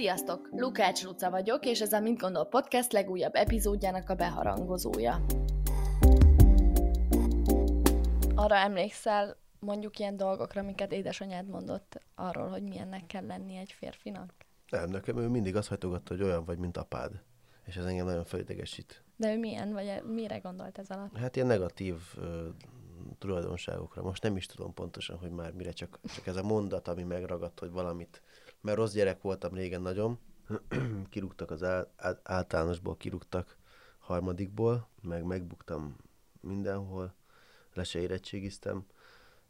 Sziasztok! Lukács Luca vagyok, és ez a Mint Gondol Podcast legújabb epizódjának a beharangozója. Arra emlékszel mondjuk ilyen dolgokra, amiket édesanyád mondott arról, hogy milyennek kell lenni egy férfinak? Nem, nekem ő mindig azt hajtogatta, hogy olyan vagy, mint apád. És ez engem nagyon felidegesít. De ő milyen, vagy mire gondolt ez alatt? Hát ilyen negatív ö, tulajdonságokra. Most nem is tudom pontosan, hogy már mire, csak, csak ez a mondat, ami megragadt, hogy valamit. Mert rossz gyerek voltam régen nagyon. kirúgtak az ál, ál, általánosból, kirúgtak harmadikból, meg megbuktam mindenhol, le se érettségiztem,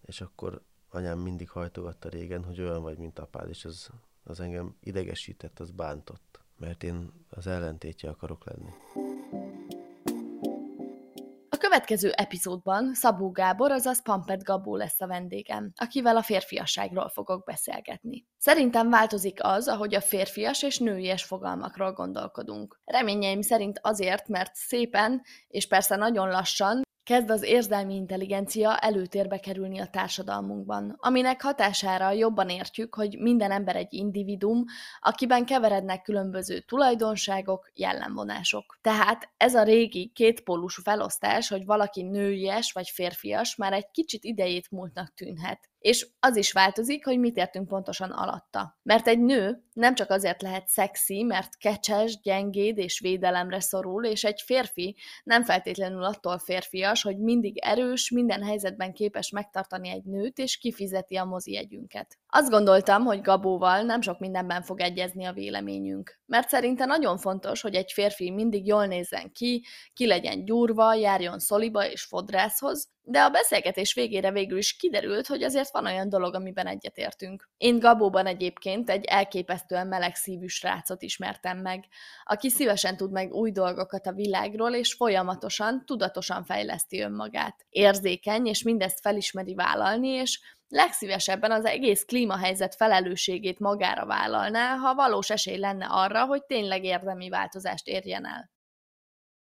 és akkor anyám mindig hajtogatta régen, hogy olyan vagy, mint apád, és az, az engem idegesített, az bántott, mert én az ellentétje akarok lenni. Következő epizódban Szabó Gábor, azaz Pampet Gabó lesz a vendégem, akivel a férfiasságról fogok beszélgetni. Szerintem változik az, ahogy a férfias és nőies fogalmakról gondolkodunk. Reményeim szerint azért, mert szépen, és persze nagyon lassan kezd az érzelmi intelligencia előtérbe kerülni a társadalmunkban, aminek hatására jobban értjük, hogy minden ember egy individum, akiben keverednek különböző tulajdonságok, jellemvonások. Tehát ez a régi kétpólusú felosztás, hogy valaki nőies vagy férfias, már egy kicsit idejét múltnak tűnhet. És az is változik, hogy mit értünk pontosan alatta. Mert egy nő nem csak azért lehet szexi, mert kecses, gyengéd és védelemre szorul, és egy férfi nem feltétlenül attól férfias, hogy mindig erős, minden helyzetben képes megtartani egy nőt, és kifizeti a mozi jegyünket. Azt gondoltam, hogy Gabóval nem sok mindenben fog egyezni a véleményünk. Mert szerinte nagyon fontos, hogy egy férfi mindig jól nézzen ki, ki legyen gyúrva, járjon szoliba és fodrászhoz, de a beszélgetés végére végül is kiderült, hogy azért van olyan dolog, amiben egyetértünk. Én Gabóban egyébként egy elképesztően meleg szívű srácot ismertem meg, aki szívesen tud meg új dolgokat a világról, és folyamatosan, tudatosan fejleszti önmagát. Érzékeny, és mindezt felismeri vállalni, és legszívesebben az egész klímahelyzet felelősségét magára vállalná, ha valós esély lenne arra, hogy tényleg érdemi változást érjen el.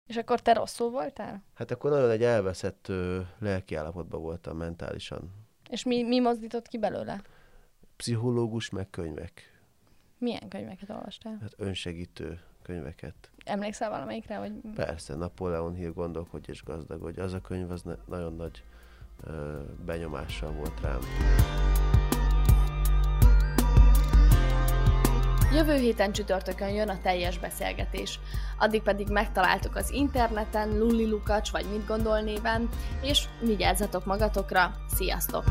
És akkor te rosszul voltál? Hát akkor nagyon egy elveszett ö, voltam mentálisan. És mi, mi mozdított ki belőle? Pszichológus, meg könyvek. Milyen könyveket olvastál? Hát önsegítő könyveket. Emlékszel valamelyikre? Vagy... Persze, Napóleon Hill gondolkodj és gazdagodj. Az a könyv az ne- nagyon nagy ö, benyomással volt rám. Jövő héten csütörtökön jön a teljes beszélgetés. Addig pedig megtaláltok az interneten, Lulli Lukacs vagy mit gondol néven, és vigyázzatok magatokra, sziasztok!